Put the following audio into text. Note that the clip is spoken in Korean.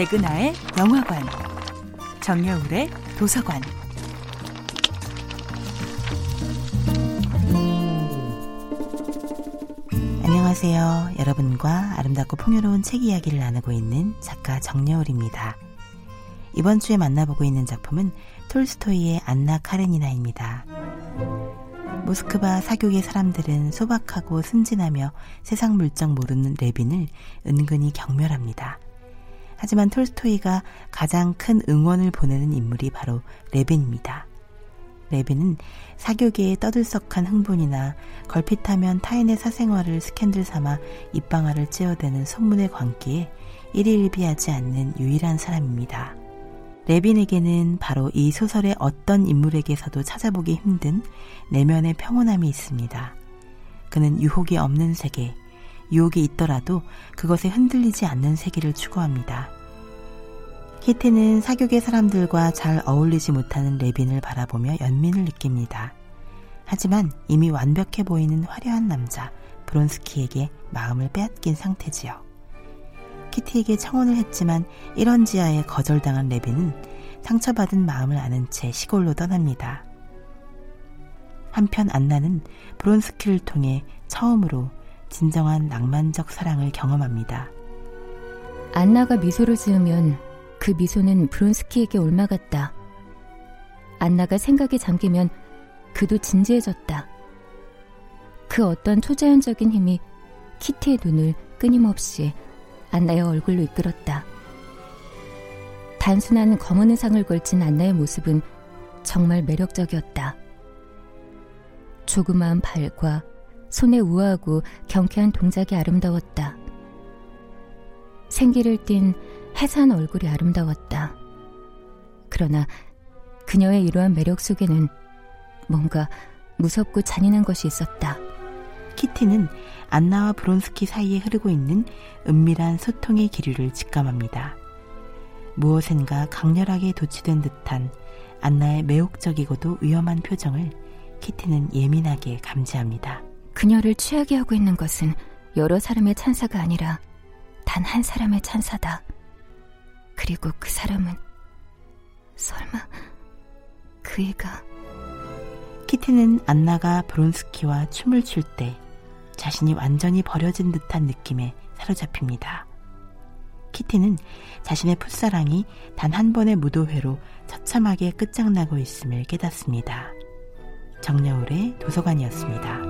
백은하의 영화관, 정여울의 도서관. 안녕하세요. 여러분과 아름답고 풍요로운 책 이야기를 나누고 있는 작가 정여울입니다. 이번 주에 만나보고 있는 작품은 톨스토이의 안나 카레니나입니다. 모스크바 사교계 사람들은 소박하고 순진하며 세상 물정 모르는 레빈을 은근히 경멸합니다. 하지만 톨스토이가 가장 큰 응원을 보내는 인물이 바로 레빈입니다. 레빈은 사교계의 떠들썩한 흥분이나 걸핏하면 타인의 사생활을 스캔들 삼아 입방아를 찌어대는 소문의 광기에 일일비하지 않는 유일한 사람입니다. 레빈에게는 바로 이 소설의 어떤 인물에게서도 찾아보기 힘든 내면의 평온함이 있습니다. 그는 유혹이 없는 세계, 유혹이 있더라도 그것에 흔들리지 않는 세계를 추구합니다. 히트는 사교계 사람들과 잘 어울리지 못하는 레빈을 바라보며 연민을 느낍니다. 하지만 이미 완벽해 보이는 화려한 남자 브론스키에게 마음을 빼앗긴 상태지요. 키티에게 청혼을 했지만 이런지하에 거절당한 레빈은 상처받은 마음을 아는 채 시골로 떠납니다. 한편 안나는 브론스키를 통해 처음으로 진정한 낭만적 사랑을 경험합니다. 안나가 미소를 지으면 그 미소는 브론스키에게 옮아갔다. 안나가 생각에 잠기면 그도 진지해졌다. 그 어떤 초자연적인 힘이 키티의 눈을 끊임없이 안나의 얼굴로 이끌었다. 단순한 검은 의상을 걸친 안나의 모습은 정말 매력적이었다. 조그마한 발과 손에 우아하고 경쾌한 동작이 아름다웠다. 생기를 띤 해산 얼굴이 아름다웠다. 그러나 그녀의 이러한 매력 속에는 뭔가 무섭고 잔인한 것이 있었다. 키티는 안나와 브론스키 사이에 흐르고 있는 은밀한 소통의 기류를 직감합니다. 무엇인가 강렬하게 도취된 듯한 안나의 매혹적이고도 위험한 표정을 키티는 예민하게 감지합니다. 그녀를 취하게 하고 있는 것은 여러 사람의 찬사가 아니라 단 한 사람의 찬사다. 그리고 그 사람은 설마 그 애가 키티는 안나가 브론스키와 춤을 출 때 자신이 완전히 버려진 듯한 느낌에 사로잡힙니다. 키티는 자신의 풋사랑이 단 한 번의 무도회로 처참하게 끝장나고 있음을 깨닫습니다. 정여울의 도서관이었습니다.